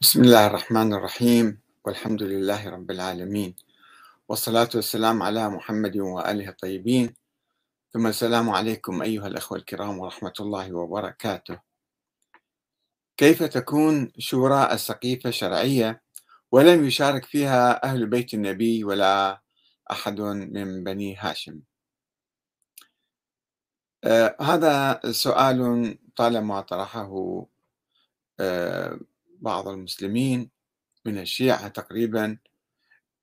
بسم الله الرحمن الرحيم. والحمد لله رب العالمين. والصلاة والسلام على محمد وآله الطيبين. ثم السلام عليكم أيها الأخوة الكرام ورحمة الله وبركاته. كيف تكون شورى السقيفة شرعية؟ ولم يشارك فيها أهل بيت النبي ولا أحد من بني هاشم. آه هذا سؤال طالما طرحه آه بعض المسلمين من الشيعة تقريبا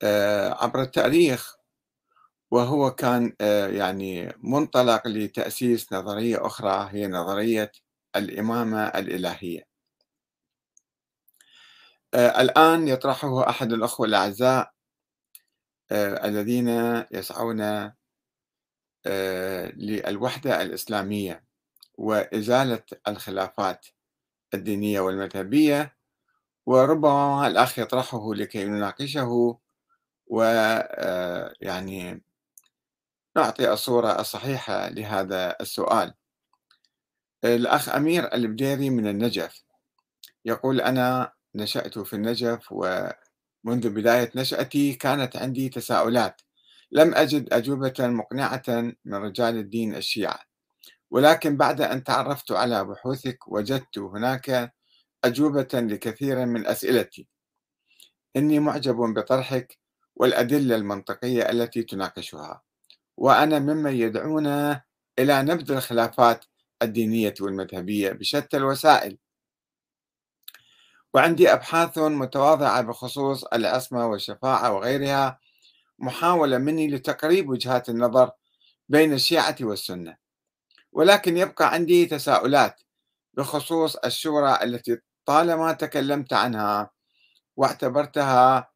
آه عبر التاريخ. وهو كان آه يعني منطلق لتأسيس نظرية أخرى هي نظرية الإمامة الإلهية. آه الآن يطرحه أحد الأخوة الأعزاء الذين يسعون للوحدة الإسلامية وإزالة الخلافات الدينية والمذهبية. وربما الأخ يطرحه لكي نناقشه ويعني نعطي الصورة الصحيحة لهذا السؤال. الأخ أمير البديري من النجف يقول أنا نشأت في النجف ومنذ بداية نشأتي كانت عندي تساؤلات. لم أجد أجوبة مقنعة من رجال الدين الشيعة. ولكن بعد أن تعرفت على بحوثك وجدت هناك أجوبة لكثير من أسئلتي. إني معجب بطرحك والأدلة المنطقية التي تناقشها وأنا ممن يدعون إلى نبذ الخلافات الدينية والمذهبية بشتى الوسائل. وعندي أبحاث متواضعة بخصوص العصمة والشفاعة وغيرها محاولة مني لتقريب وجهات النظر بين الشيعة والسنة. ولكن يبقى عندي تساؤلات بخصوص الشورى التي طالما تكلمت عنها واعتبرتها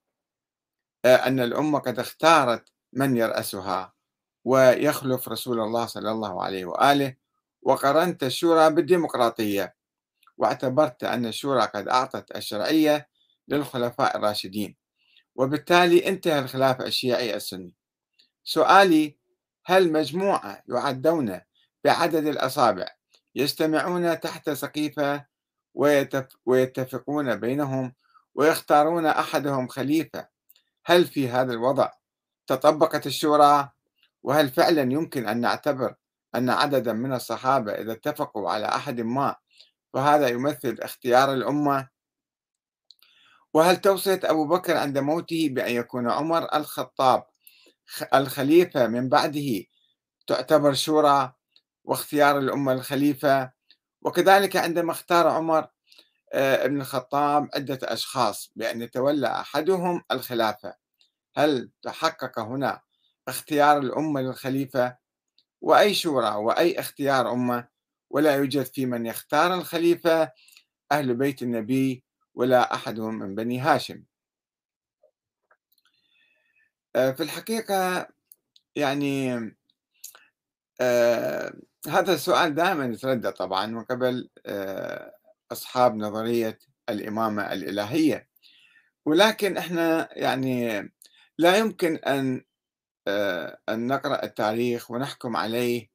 أن الأمة قد اختارت من يرأسها ويخلف رسول الله صلى الله عليه وآله وقرنت الشورى بالديمقراطية واعتبرت أن الشورى قد أعطت الشرعية للخلفاء الراشدين. وبالتالي انتهى الخلاف الشيعي السني. سؤالي هل مجموعة يعدون بعدد الأصابع يجتمعون تحت سقيفة ويتفقون بينهم ويختارون أحدهم خليفة. هل في هذا الوضع تطبقت الشورى؟ وهل فعلا يمكن أن نعتبر أن عددا من الصحابة إذا اتفقوا على أحد ما فهذا يمثل اختيار الأمة؟ وهل توصية أبو بكر عند موته بأن يكون عمر الخطاب الخليفة من بعده تعتبر شورى واختيار الأمة الخليفة؟ وكذلك عندما اختار عمر آه، ابن الخطاب عدة أشخاص بأن يتولى أحدهم الخلافة. هل تحقق هنا اختيار الأمة للخليفة؟ وأي شورى وأي اختيار أمة؟ ولا يوجد في من يختار الخليفة؟ أهل بيت النبي ولا أحدهم من بني هاشم. آه، في الحقيقة يعني آه هذا السؤال دائما يتردد طبعا من قبل آه أصحاب نظرية الإمامة الإلهية. ولكن إحنا يعني لا يمكن أن آه أن نقرأ التاريخ ونحكم عليه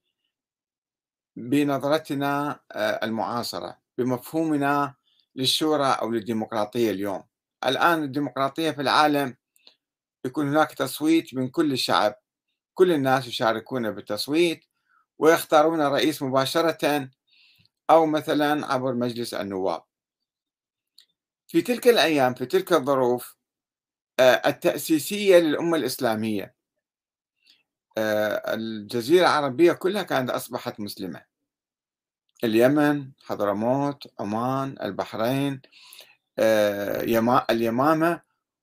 بنظرتنا آه، المعاصرة بمفهومنا للشورى أو للديمقراطية اليوم. الآن الديمقراطية في العالم يكون هناك تصويت من كل الشعب. كل الناس يشاركون بالتصويت. ويختارون رئيس مباشرة أو مثلا عبر مجلس النواب. في تلك الأيام في تلك الظروف آه، التأسيسية للأمة الإسلامية آه، الجزيرة العربية كلها كانت أصبحت مسلمة. اليمن حضرموت عمان البحرين آه، اليمامة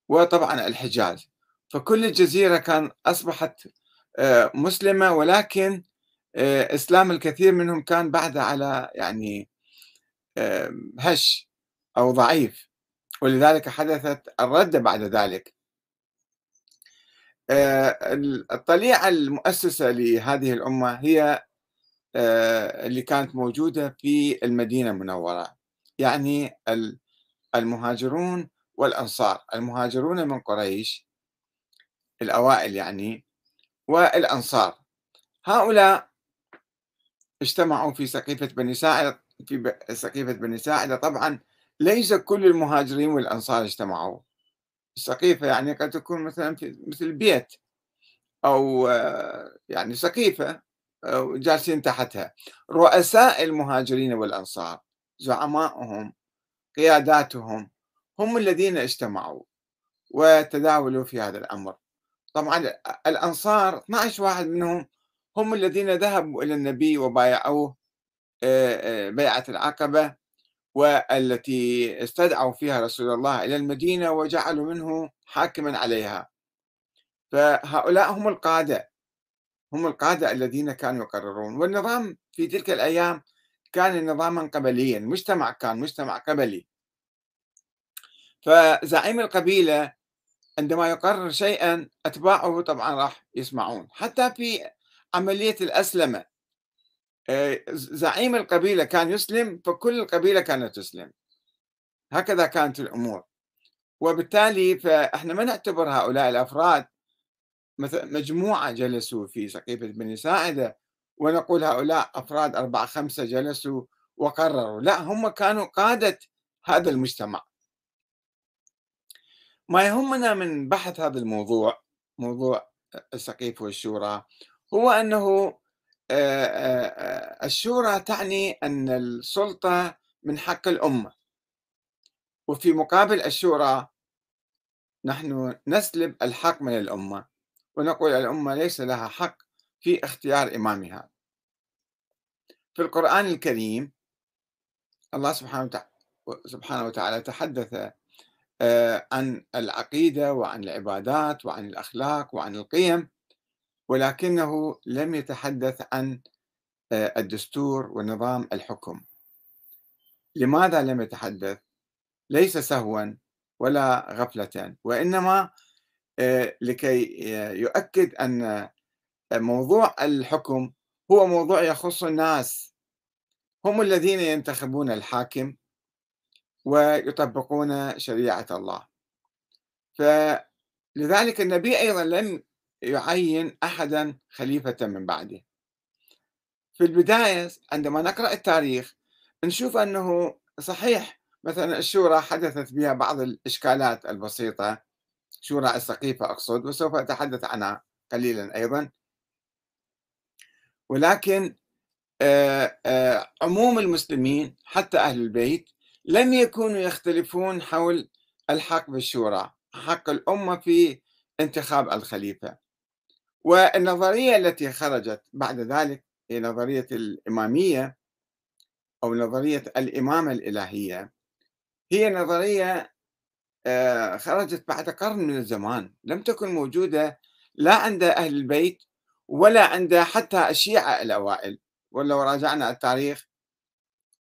وطبعا الحجاز. فكل الجزيرة كان أصبحت مسلمة ولكن آه، إسلام الكثير منهم كان بعد على يعني هش أو ضعيف ولذلك حدثت الردة بعد ذلك. آه، الطليعة المؤسسة لهذه الأمة هي آه، اللي كانت موجودة في المدينة المنورة يعني المهاجرون والأنصار. المهاجرون من قريش الأوائل يعني والأنصار. هؤلاء اجتمعوا في سقيفة بني ساعدة في سقيفة بني ساعدة. طبعا ليس كل المهاجرين والأنصار اجتمعوا. السقيفة يعني قد تكون مثلا في مثل بيت أو يعني سقيفة جالسين تحتها. رؤساء المهاجرين والأنصار زعمائهم قياداتهم هم الذين اجتمعوا وتداولوا في هذا الأمر. طبعا الأنصار 12 واحد منهم هم الذين ذهبوا إلى النبي وبايعوه بيعة العقبة والتي استدعوا فيها رسول الله إلى المدينة وجعلوا منه حاكما عليها. فهؤلاء هم القادة هم القادة الذين كانوا يقررون. والنظام في تلك الأيام كان نظاما قبليا مجتمع كان مجتمع قبلي. فزعيم القبيلة عندما يقرر شيئا أتباعه طبعا راح يسمعون. حتى في عملية الأسلمة. آه، زعيم القبيلة كان يسلم فكل القبيلة كانت تسلم. هكذا كانت الأمور. وبالتالي فإحنا ما نعتبر هؤلاء الأفراد مثلا مجموعة جلسوا في سقيفة بني ساعدة ونقول هؤلاء أفراد أربعة خمسة جلسوا وقرروا. لا هم كانوا قادة هذا المجتمع. ما يهمنا من بحث هذا الموضوع موضوع السقيف والشورى هو أنه الشورى تعني أن السلطة من حق الأمة. وفي مقابل الشورى نحن نسلب الحق من الأمة ونقول الأمة ليس لها حق في اختيار إمامها. في القرآن الكريم الله سبحانه وتعالى سبحانه وتعالى تحدث عن العقيدة وعن العبادات وعن الأخلاق وعن القيم. ولكنه لم يتحدث عن آه، الدستور ونظام الحكم. لماذا لم يتحدث؟ ليس سهوا ولا غفلة وإنما آه، لكي يؤكد أن موضوع الحكم هو موضوع يخص الناس. هم الذين ينتخبون الحاكم ويطبقون شريعة الله. فلذلك النبي أيضا لم يعين أحدا خليفة من بعده. في البداية عندما نقرأ التاريخ نشوف أنه صحيح مثلا الشورى حدثت بها بعض الإشكالات البسيطة. شورى السقيفة أقصد وسوف أتحدث عنها قليلا أيضا. ولكن عموم المسلمين حتى أهل البيت لم يكونوا يختلفون حول الحق بالشورى حق الأمة في انتخاب الخليفة. والنظرية التي خرجت بعد ذلك هي نظرية الإمامية أو نظرية الإمامة الإلهية. هي نظرية آه، خرجت بعد قرن من الزمان لم تكن موجودة لا عند أهل البيت ولا عند حتى الشيعة الأوائل. ولو راجعنا التاريخ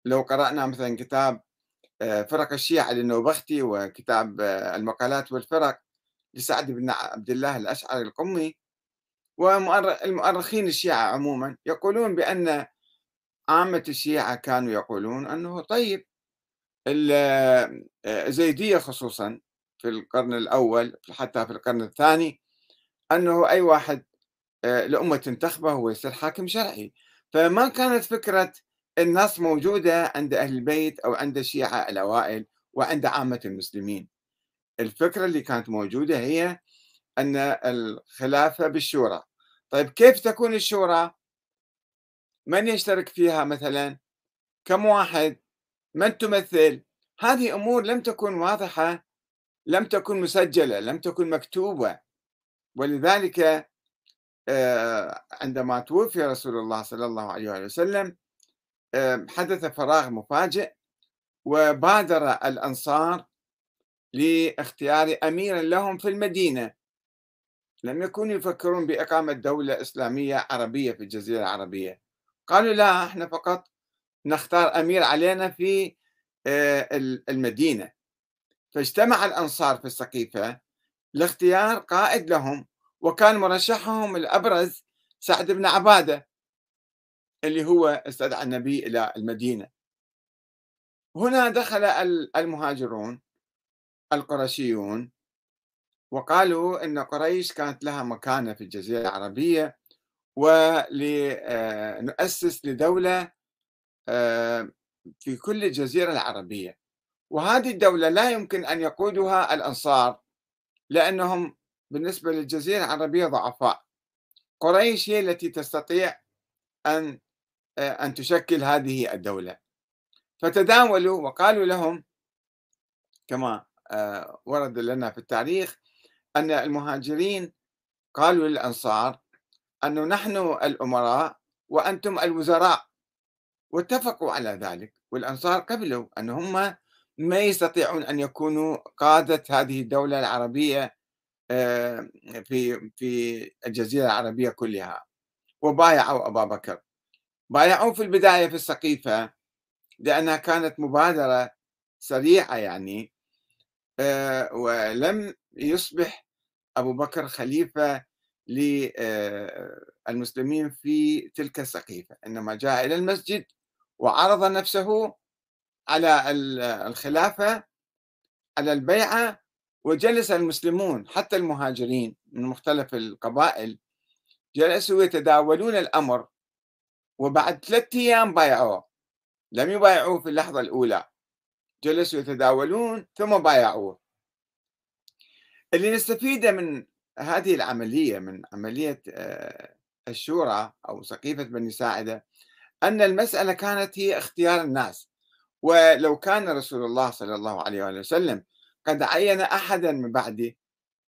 لو قرأنا مثلا كتاب آه، فرق الشيعة للنوبختي وكتاب آه، المقالات والفرق لسعد بن عبد الله الأشعري القمي والمؤرخين الشيعة عموما يقولون بأن عامة الشيعة كانوا يقولون أنه طيب الزيدية آه، خصوصا في القرن الأول حتى في القرن الثاني أنه أي واحد الأمة تنتخبه هو يصير حاكم شرعي. فما كانت فكرة النص موجودة عند أهل البيت أو عند الشيعة الأوائل وعند عامة المسلمين. الفكرة اللي كانت موجودة هي أن الخلافة بالشورى طيب كيف تكون الشورى؟ من يشترك فيها مثلا؟ كم واحد؟ من تمثل؟ هذه أمور لم تكن واضحة لم تكن مسجلة لم تكن مكتوبة. ولذلك آه، عندما توفي رسول الله صلى الله عليه وسلم حدث فراغ مفاجئ وبادر الأنصار لاختيار أمير لهم في المدينة. لم يكونوا يفكرون بإقامة دولة إسلامية عربية في الجزيرة العربية. قالوا لا إحنا فقط نختار أمير علينا في آه، المدينة. فاجتمع الأنصار في السقيفة لاختيار قائد لهم وكان مرشحهم الأبرز سعد بن عبادة اللي هو استدعى النبي إلى المدينة. هنا دخل المهاجرون القرشيون وقالوا أن قريش كانت لها مكانة في الجزيرة العربية ولنؤسس لدولة آه، في كل الجزيرة العربية. وهذه الدولة لا يمكن أن يقودها الأنصار لأنهم بالنسبة للجزيرة العربية ضعفاء. قريش هي التي تستطيع أن أن تشكل هذه الدولة. فتداولوا وقالوا لهم كما آه، ورد لنا في التاريخ أن المهاجرين قالوا للأنصار أنه نحن الأمراء وأنتم الوزراء واتفقوا على ذلك والأنصار قبلوا أن هم ما يستطيعون أن يكونوا قادة هذه الدولة العربية آه، في في الجزيرة العربية كلها وبايعوا أبا بكر. بايعوه في البداية في السقيفة لأنها كانت مبادرة سريعة يعني آه، ولم يصبح أبو بكر خليفة للمسلمين آه، في تلك السقيفة إنما جاء إلى المسجد وعرض نفسه على الخلافة على البيعة وجلس المسلمون حتى المهاجرين من مختلف القبائل جلسوا يتداولون الأمر وبعد ثلاثة أيام بايعوه لم يبايعوه في اللحظة الأولى جلسوا يتداولون ثم بايعوه. اللي نستفيده من هذه العملية من عملية آه، الشورى أو سقيفة بني ساعدة أن المسألة كانت هي اختيار الناس. ولو كان رسول الله صلى الله عليه وآله وسلم قد عين أحدا من بعده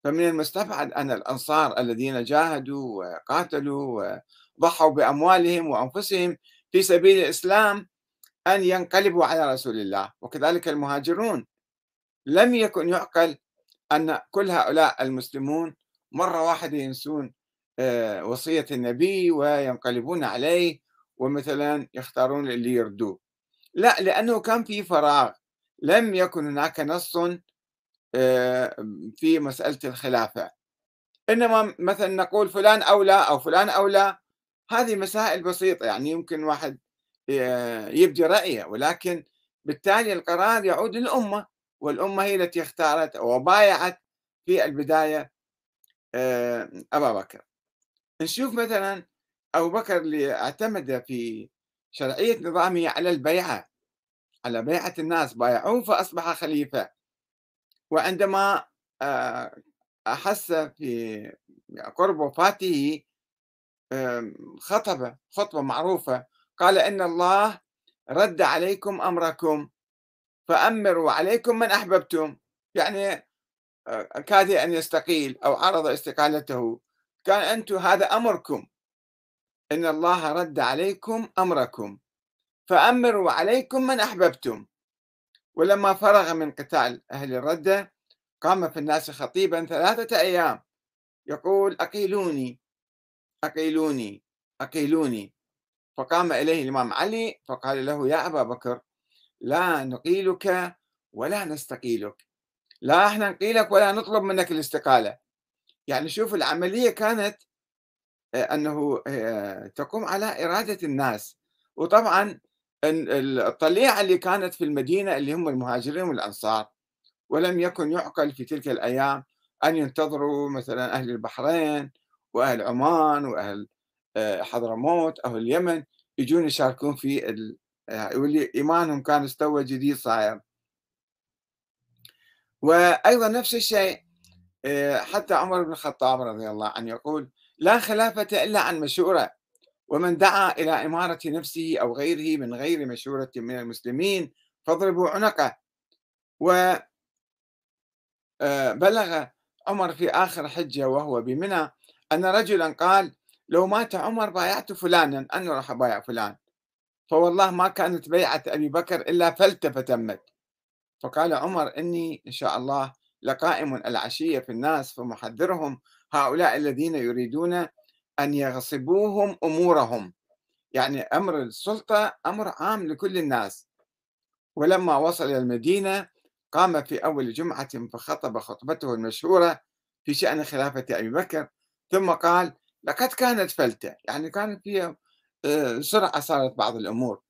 فمن المستبعد أن الأنصار الذين جاهدوا وقاتلوا وضحوا بأموالهم وأنفسهم في سبيل الإسلام أن ينقلبوا على رسول الله. وكذلك المهاجرون. لم يكن يعقل أن كل هؤلاء المسلمون مرة واحدة ينسون آه، وصية النبي وينقلبون عليه ومثلا يختارون اللي يردوه. لا لأنه كان في فراغ. لم يكن هناك نص آه، في مسألة الخلافة. إنما مثلا نقول فلان أولى أو فلان أولى هذه مسائل بسيطة. يعني يمكن واحد آه، يبدي رأيه ولكن بالتالي القرار يعود للأمة. والأمة هي التي اختارت وبايعت في البداية آه، أبا بكر. نشوف مثلا أبو بكر اللي اعتمد في شرعية نظامه على البيعة على بيعة الناس بايعوه فأصبح خليفة. وعندما آه، أحس في قرب وفاته خطب خطبة معروفة قال إن الله رد عليكم أمركم. فأمروا عليكم من أحببتم. يعني آه، كاد أن يستقيل أو عرض استقالته. كان أنتم هذا أمركم. إن الله رد عليكم أمركم. فأمروا عليكم من أحببتم. ولما فرغ من قتال أهل الردة قام في الناس خطيبا ثلاثة أيام. يقول أقيلوني أقيلوني أقيلوني. فقام إليه الإمام علي فقال له يا أبا بكر. لا نقيلك ولا نستقيلك. لا إحنا نقيلك ولا نطلب منك الاستقالة. يعني شوف العملية كانت آه، أنه آه، تقوم على إرادة الناس. وطبعا الطليعة اللي كانت في المدينة اللي هم المهاجرين والأنصار ولم يكن يعقل في تلك الأيام أن ينتظروا مثلا أهل البحرين وأهل عمان وأهل آه، حضرموت أو اليمن يجون يشاركون في ال... يقول إيمانهم كان استوى جديد صاير وأيضا نفس الشيء آه، حتى عمر بن الخطاب رضي الله عنه يقول لا خلافة إلا عن مشورة ومن دعا إلى إمارة نفسه أو غيره من غير مشورة من المسلمين فاضربوا عنقه. و آه، عمر في آخر حجة وهو بمنى أن رجلا قال لو مات عمر بايعت فلانا أنا راح أبايع فلان. فوالله ما كانت بيعة أبي بكر إلا فلتة فتمت فقال عمر إني إن شاء الله لقائم العشية في الناس فمحذرهم هؤلاء الذين يريدون أن يغصبوهم أمورهم. يعني أمر السلطة أمر عام لكل الناس. ولما وصل إلى المدينة قام في أول جمعة فخطب خطبته المشهورة في شأن خلافة أبي بكر ثم قال لقد كانت فلتة. يعني كانت فيها سرعة صارت بعض الأمور.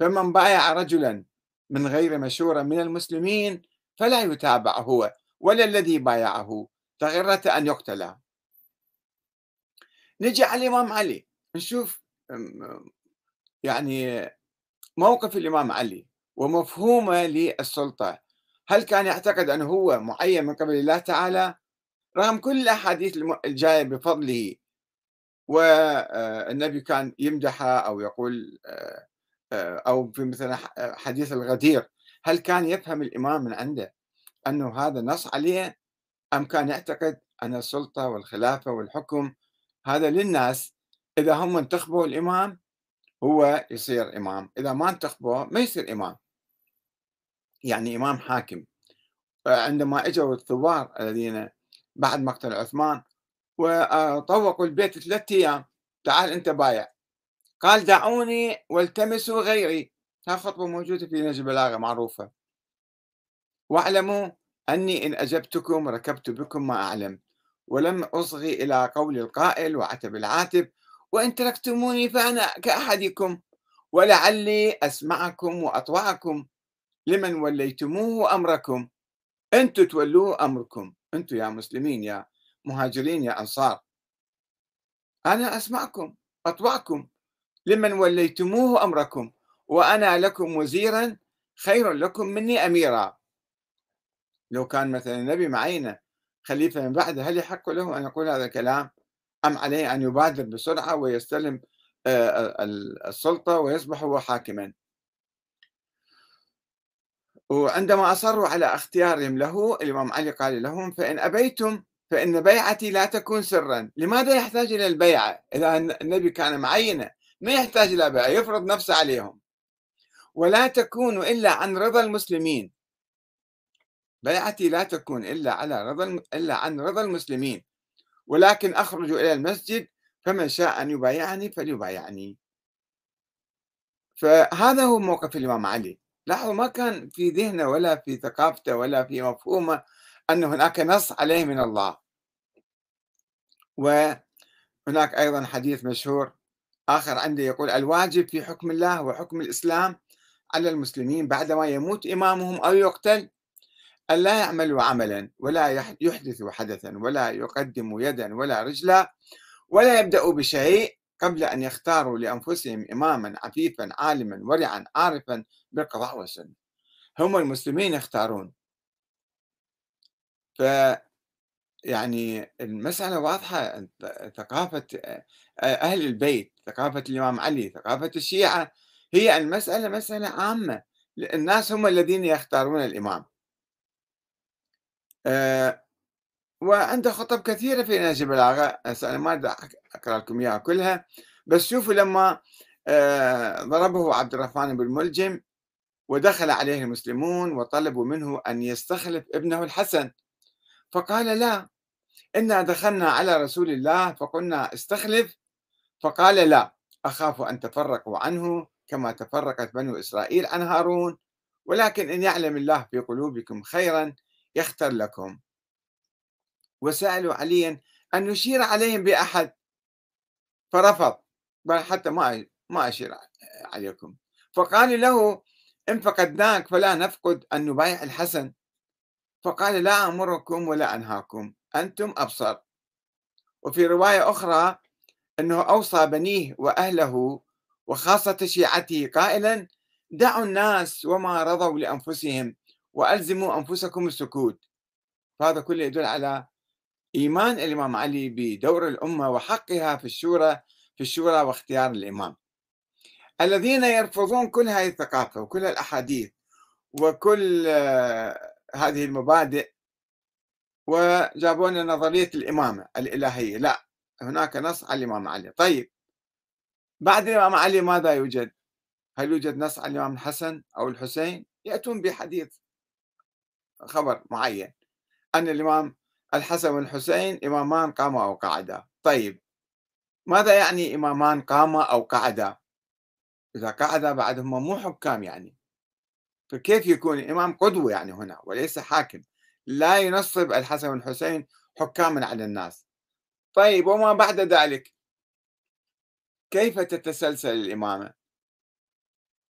فمن بايع رجلا من غير مشورة من المسلمين فلا يتابع هو ولا الذي بايعه فغرة أن يقتل نجي على الإمام علي. نشوف يعني موقف الإمام علي ومفهومة للسلطة. هل كان يعتقد أنه هو معين من قبل الله تعالى؟ رغم كل الأحاديث الجاية بفضله والنبي كان يمدحه أو يقول آه، آه، أو في مثلا حديث الغدير هل كان يفهم الإمام من عنده أنه هذا نص عليه أم كان يعتقد أن السلطة والخلافة والحكم هذا للناس إذا هم انتخبوا الإمام هو يصير إمام إذا ما انتخبوه ما يصير إمام. يعني إمام حاكم. عندما إجوا الثوار الذين بعد مقتل عثمان وطوقوا البيت ثلاثة أيام. تعال أنت بايع. قال دعوني والتمسوا غيري. ها خطبة موجودة في نجم البلاغة معروفة. واعلموا أني إن أجبتكم ركبت بكم ما أعلم. ولم أصغي إلى قول القائل وعتب العاتب. وإن تركتموني فأنا كأحدكم. ولعلي أسمعكم وأطوعكم. لمن وليتموه أمركم. أنتم تولوه أمركم. أنتم يا مسلمين يا مهاجرين يا أنصار. أنا أسمعكم أطوعكم لمن وليتموه أمركم وأنا لكم وزيرا خير لكم مني أميرا. لو كان مثلا النبي معينا خليفة من بعده هل يحق له أن يقول هذا الكلام؟ أم عليه أن يبادر بسرعة ويستلم آه، السلطة ويصبح هو حاكما؟ وعندما أصروا على اختيارهم له الإمام علي قال لهم فإن أبيتم فإن بيعتي لا تكون سرا. لماذا يحتاج إلى البيعة إذا النبي كان معينة ما يحتاج إلى بيعة يفرض نفسه عليهم. ولا تكون إلا عن رضا المسلمين. بيعتي لا تكون إلا على رضا إلا عن رضا المسلمين. ولكن أخرج إلى المسجد فمن شاء أن يبايعني فليبايعني. فهذا هو موقف الإمام علي. لاحظوا ما كان في ذهنه ولا في ثقافته ولا في مفهومه أن هناك نص عليه من الله. وهناك أيضا حديث مشهور آخر عنده يقول الواجب في حكم الله وحكم الإسلام على المسلمين بعدما يموت إمامهم أو يقتل أن لا يعملوا عملا ولا يحدثوا حدثا ولا يقدموا يدا ولا رجلا ولا يبدأوا بشيء قبل أن يختاروا لأنفسهم إماما عفيفا عالما ورعا عارفا بالقضاء والسنة هم المسلمين يختارون. ف يعني المسألة واضحة ثقافة أهل البيت ثقافة الإمام علي ثقافة الشيعة هي المسألة مسألة عامة الناس هم الذين يختارون الإمام. وعنده خطب كثيرة في نهج البلاغة أنا ما أقرأ لكم إياها كلها. بس شوفوا لما ضربه عبد الرحمن بن ملجم ودخل عليه المسلمون وطلبوا منه أن يستخلف ابنه الحسن. فقال لا إنا دخلنا على رسول الله فقلنا استخلف. فقال لا أخاف أن تفرقوا عنه كما تفرقت بنو إسرائيل عن هارون ولكن إن يعلم الله في قلوبكم خيرا يختر لكم. وسألوا عليا أن يشير عليهم بأحد؟ فرفض قال حتى ما ما أشير عليكم. فقال له إن فقدناك فلا نفقد أن نبايع الحسن. فقال لا أمركم ولا أنهاكم أنتم أبصر. وفي رواية أخرى أنه أوصى بنيه وأهله وخاصة شيعته قائلا دعوا الناس وما رضوا لأنفسهم وألزموا أنفسكم السكوت. فهذا كله يدل على إيمان الإمام علي بدور الأمة وحقها في الشورى في الشورى واختيار الإمام. الذين يرفضون كل هذه الثقافة وكل الأحاديث وكل هذه المبادئ وجابوا لنا نظرية الإمامة الإلهية. لا هناك نص على الإمام علي. طيب بعد الإمام علي ماذا يوجد؟ هل يوجد نص على الإمام الحسن أو الحسين؟ يأتون بحديث خبر معين أن الإمام الحسن والحسين إمامان قاما أو قعدا. طيب ماذا يعني إمامان قاما أو قعدا؟ إذا قعدا بعد هم مو حكام يعني. فكيف يكون الإمام قدوة يعني هنا وليس حاكم؟ لا ينصب الحسن والحسين حكاما على الناس. طيب وما بعد ذلك؟ كيف تتسلسل الإمامة؟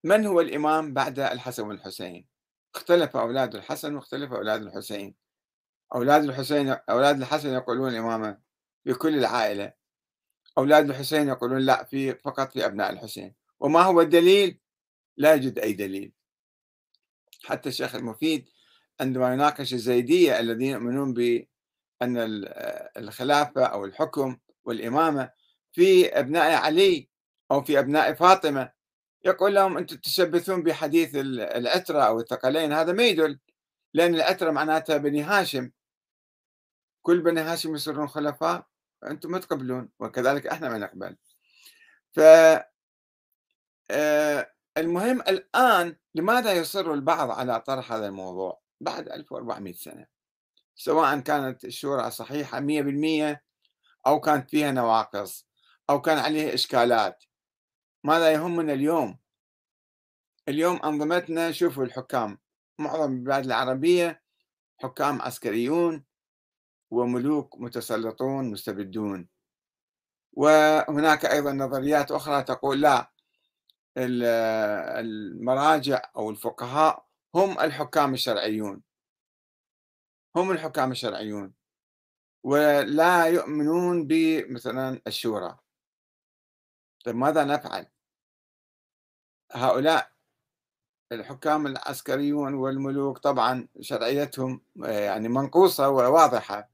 من هو الإمام بعد الحسن والحسين؟ اختلف أولاد الحسن واختلف أولاد الحسين. أولاد الحسين أولاد الحسن يقولون الإمامة بكل العائلة. أولاد الحسين يقولون لا في فقط في أبناء الحسين. وما هو الدليل؟ لا يوجد أي دليل. حتى الشيخ المفيد عندما يناقش الزيدية الذين يؤمنون بأن الخلافة أو الحكم والإمامة في أبناء علي أو في أبناء فاطمة. يقول لهم أنتم تشبثون بحديث العترة أو الثقلين هذا ما يدل لأن العترة معناتها بني هاشم. كل بني هاشم يصيرون خلفاء أنتم ما تقبلون وكذلك إحنا ما نقبل. ف آه، المهم الآن لماذا يصر البعض على طرح هذا الموضوع بعد 1400 سنة؟ سواء كانت الشورى صحيحة 100% أو كانت فيها نواقص أو كان عليها إشكالات. ماذا يهمنا اليوم؟ اليوم أنظمتنا شوفوا الحكام معظم البلاد العربية حكام عسكريون وملوك متسلطون مستبدون. وهناك أيضا نظريات أخرى تقول لا المراجع أو الفقهاء هم الحكام الشرعيون. هم الحكام الشرعيون. ولا يؤمنون بمثلا الشورى. طيب ماذا نفعل؟ هؤلاء الحكام العسكريون والملوك طبعا شرعيتهم يعني منقوصة وواضحة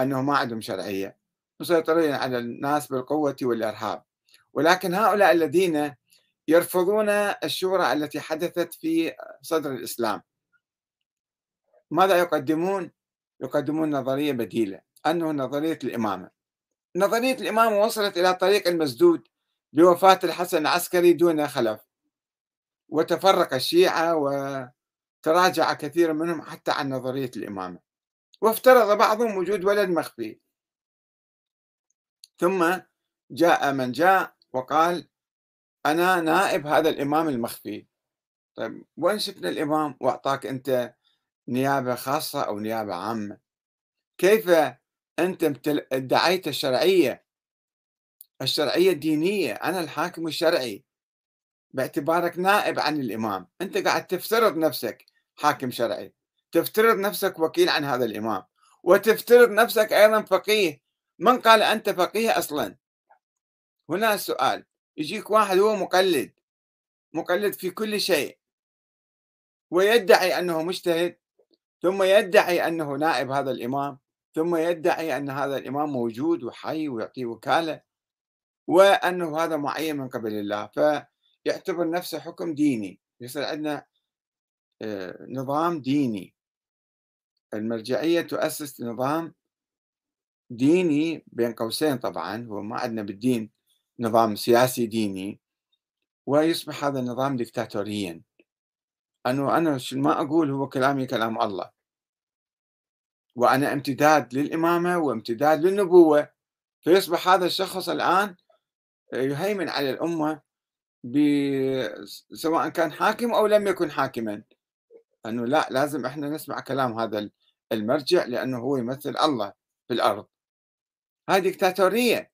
أنهم ما عندهم شرعية. مسيطرين على الناس بالقوة والإرهاب. ولكن هؤلاء الذين يرفضون الشورى التي حدثت في صدر الإسلام. ماذا يقدمون؟ يقدمون نظرية بديلة أنه نظرية الإمامة. نظرية الإمامة وصلت إلى طريق المسدود بوفاة الحسن العسكري دون خلف. وتفرق الشيعة وتراجع كثير منهم حتى عن نظرية الإمامة. وافترض بعضهم وجود ولد مخفي. ثم جاء من جاء وقال أنا نائب هذا الإمام المخفي. طيب وين شفنا الإمام وأعطاك أنت نيابة خاصة أو نيابة عامة؟ كيف أنت ادعيت الشرعية؟ الشرعية الدينية أنا الحاكم الشرعي. باعتبارك نائب عن الإمام. أنت قاعد تفترض نفسك حاكم شرعي. تفترض نفسك وكيل عن هذا الإمام. وتفترض نفسك أيضا فقيه. من قال أنت فقيه أصلا؟ هنا السؤال. يجيك واحد هو مقلد مقلد في كل شيء. ويدعي أنه مجتهد ثم يدعي أنه نائب هذا الإمام ثم يدعي أن هذا الإمام موجود وحي ويعطي وكالة وأنه هذا معين من قبل الله. فيعتبر نفسه حكم ديني. يصير عندنا آه، نظام ديني. المرجعية تؤسس نظام ديني بين قوسين طبعا هو ما عندنا بالدين. نظام سياسي ديني ويصبح هذا النظام ديكتاتوريا. أنه أنا ما أقول هو كلامي كلام الله. وأنا امتداد للإمامة وامتداد للنبوة. فيصبح هذا الشخص الآن يهيمن على الأمة سواء كان حاكم أو لم يكن حاكما. أنه لا لازم إحنا نسمع كلام هذا المرجع لأنه هو يمثل الله في الأرض. هذه ديكتاتورية.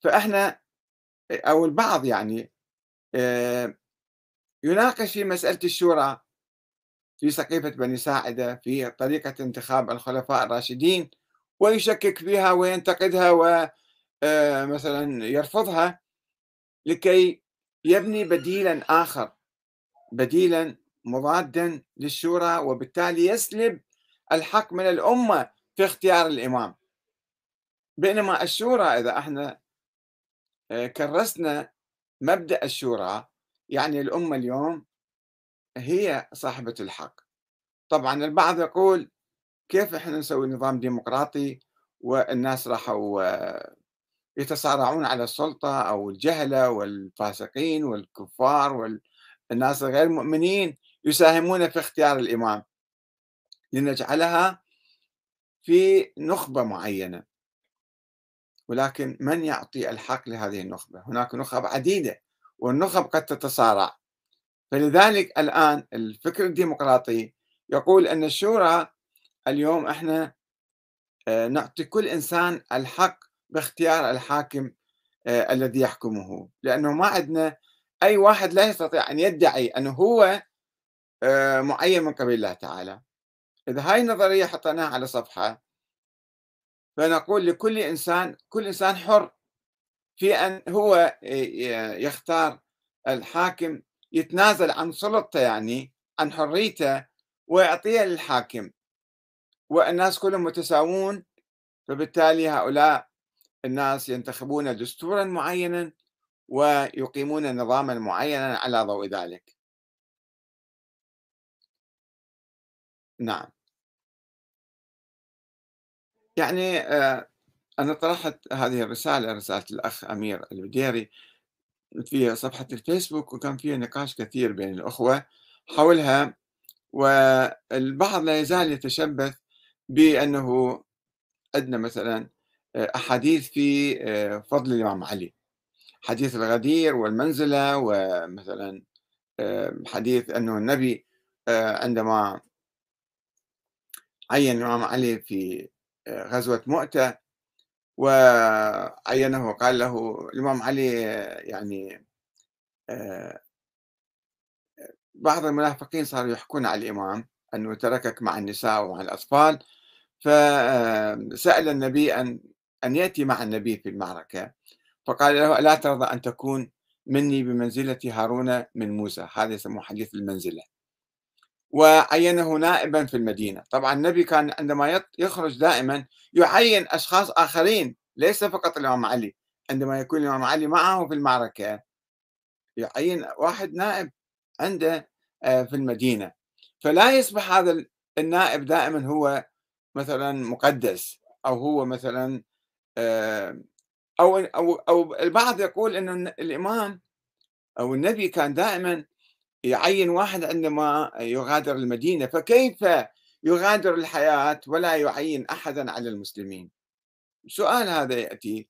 فإحنا أو البعض يعني آه، يناقش في مسألة الشورى في سقيفة بني ساعدة في طريقة انتخاب الخلفاء الراشدين ويشكك فيها وينتقدها ومثلا آه، يرفضها لكي يبني بديلا آخر بديلا مضادا للشورى وبالتالي يسلب الحق من الأمة في اختيار الإمام. بينما الشورى إذا إحنا كرسنا مبدأ الشورى. يعني الأمة اليوم هي صاحبة الحق. طبعا البعض يقول كيف إحنا نسوي نظام ديمقراطي والناس راحوا آه، يتصارعون على السلطة أو الجهلة والفاسقين والكفار والناس غير المؤمنين يساهمون في اختيار الإمام. لنجعلها في نخبة معينة. ولكن من يعطي الحق لهذه النخبة؟ هناك نخب عديدة والنخب قد تتصارع. فلذلك الآن الفكر الديمقراطي يقول أن الشورى اليوم إحنا آه، نعطي كل إنسان الحق باختيار الحاكم آه، الذي يحكمه. لأنه ما عندنا أي واحد لا يستطيع أن يدعي أنه هو آه، معين من قبل الله تعالى. إذا هاي النظرية حطيناها على صفحة فنقول لكل إنسان كل إنسان حر في أن هو يختار الحاكم يتنازل عن سلطته يعني عن حريته ويعطيها للحاكم. والناس كلهم متساوون فبالتالي هؤلاء الناس ينتخبون دستورا معينا ويقيمون نظاما معينا على ضوء ذلك. نعم. يعني آه، أنا طرحت هذه الرسالة رسالة الأخ أمير البديري في صفحة الفيسبوك وكان فيها نقاش كثير بين الأخوة حولها والبعض لا يزال يتشبث بأنه عندنا مثلا آه، أحاديث في آه، فضل الإمام علي. حديث الغدير والمنزلة ومثلا حديث أنه النبي عندما عين الإمام علي في غزوة مؤتة وعينه وقال له الإمام علي يعني آه، بعض المنافقين صاروا يحكون على الإمام أنه تركك مع النساء ومع الأطفال فسأل النبي أن أن يأتي مع النبي في المعركة فقال له ألا ترضى أن تكون مني بمنزلة هارون من موسى؟ هذا يسموه حديث المنزلة. وعينه نائبا في المدينة. طبعا النبي كان عندما يخرج دائما يعين أشخاص آخرين ليس فقط الإمام علي عندما يكون الإمام علي معه في المعركة يعين واحد نائب عنده آه، في المدينة. فلا يصبح هذا النائب دائما هو مثلا مقدس أو هو مثلا آه، أو أو أو البعض يقول أنه الإمام أو النبي كان دائما يعين واحد عندما يغادر المدينة فكيف يغادر الحياة ولا يعين أحدا على المسلمين؟ سؤال هذا يأتي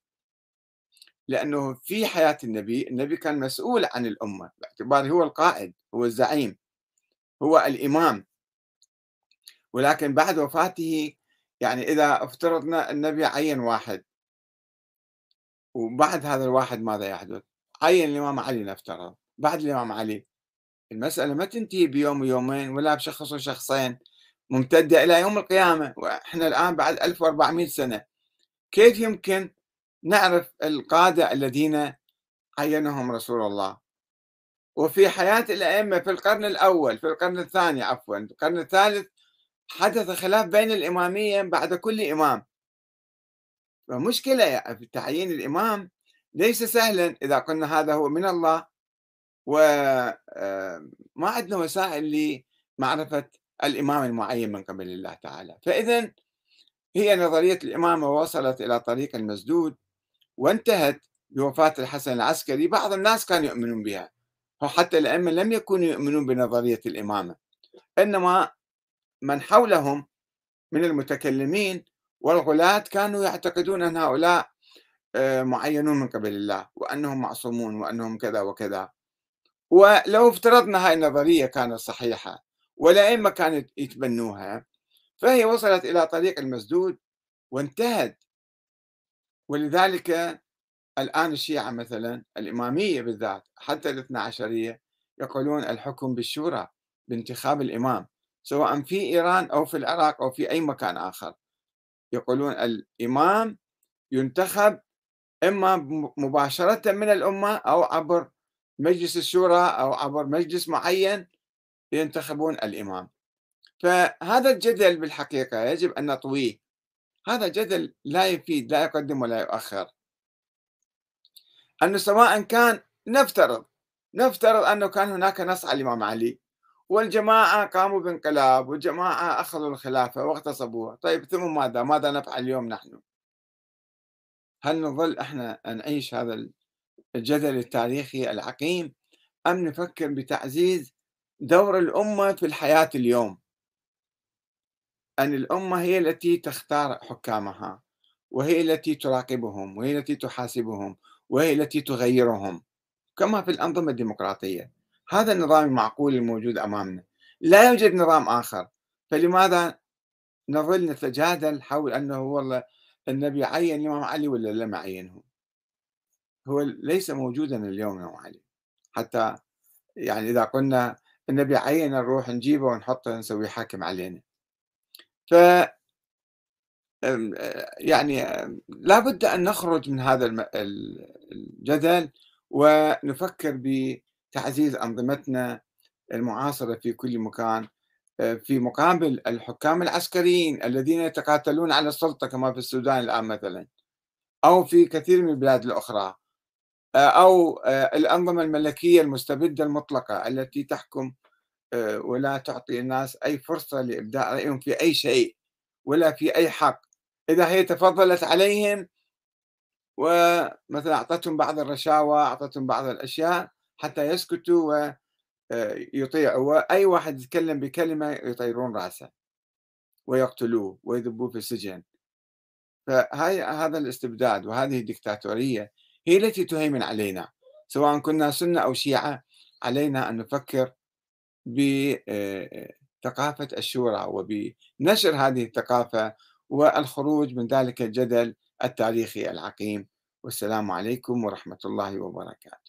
لأنه في حياة النبي النبي كان مسؤول عن الأمة باعتباره هو القائد هو الزعيم هو الإمام. ولكن بعد وفاته يعني إذا افترضنا النبي عين واحد وبعد هذا الواحد ماذا يحدث؟ عين الإمام علي نفترض بعد الإمام علي. المسألة ما تنتهي بيوم ويومين ولا بشخص وشخصين ممتدة إلى يوم القيامة وإحنا الآن بعد 1400 سنة. كيف يمكن نعرف القادة الذين عينهم رسول الله؟ وفي حياة الأئمة في القرن الأول في القرن الثاني عفوا القرن الثالث حدث خلاف بين الإمامية بعد كل إمام. فمشكلة في تعيين الإمام ليس سهلا إذا قلنا هذا هو من الله وما آه، عندنا وسائل لمعرفة الإمام المعين من قبل الله تعالى. فإذا هي نظرية الإمامة وصلت إلى طريق المسدود وانتهت بوفاة الحسن العسكري. بعض الناس كانوا يؤمنون بها وحتى الأئمة لم يكونوا يؤمنون بنظرية الإمامة. إنما من حولهم من المتكلمين والغلاة كانوا يعتقدون أن هؤلاء آه، معينون من قبل الله وأنهم معصومون وأنهم كذا وكذا. ولو افترضنا هاي النظرية كانت صحيحة والأئمة كانوا يتبنوها فهي وصلت إلى طريق المسدود وانتهت. ولذلك الآن الشيعة مثلا الإمامية بالذات حتى الاثنى عشرية يقولون الحكم بالشورى بانتخاب الإمام سواء في إيران أو في العراق أو في أي مكان آخر. يقولون الإمام ينتخب إما مباشرة من الأمة أو عبر مجلس الشورى أو عبر مجلس معين ينتخبون الإمام. فهذا الجدل بالحقيقة يجب أن نطويه. هذا جدل لا يفيد لا يقدم ولا يؤخر. أنه سواء كان نفترض نفترض أنه كان هناك نص على الإمام علي والجماعة قاموا بانقلاب والجماعة أخذوا الخلافة واغتصبوها طيب ثم ماذا؟ ماذا نفعل اليوم نحن؟ هل نظل إحنا نعيش هذا الجدل التاريخي العقيم أم نفكر بتعزيز دور الأمة في الحياة اليوم؟ أن الأمة هي التي تختار حكامها وهي التي تراقبهم وهي التي تحاسبهم وهي التي تغيرهم كما في الأنظمة الديمقراطية. هذا النظام المعقول الموجود أمامنا. لا يوجد نظام آخر. فلماذا نظل نتجادل حول أنه والله النبي عين الإمام علي ولا لم يعينه؟ هو ليس موجودا اليوم يا علي حتى يعني إذا قلنا النبي عين نروح نجيبه ونحطه نسوي حاكم علينا. ف يعني لابد أن نخرج من هذا الجدل ونفكر بتعزيز أنظمتنا المعاصرة في كل مكان في مقابل الحكام العسكريين الذين يتقاتلون على السلطة كما في السودان الآن مثلا أو في كثير من البلاد الأخرى. أو آه، الأنظمة الملكية المستبدة المطلقة التي تحكم ولا تعطي الناس أي فرصة لإبداء رأيهم في أي شيء ولا في أي حق. إذا هي تفضلت عليهم ومثلا أعطتهم بعض الرشاوى أعطتهم بعض الأشياء حتى يسكتوا ويطيعوا وأي واحد يتكلم بكلمة يطيرون رأسه ويقتلوه ويذبوه في السجن. فهاي هذا الاستبداد وهذه الدكتاتورية هي التي تهيمن علينا سواء كنا سنة أو شيعة علينا أن نفكر بثقافة الشورى وبنشر هذه الثقافة والخروج من ذلك الجدل التاريخي العقيم. والسلام عليكم ورحمة الله وبركاته.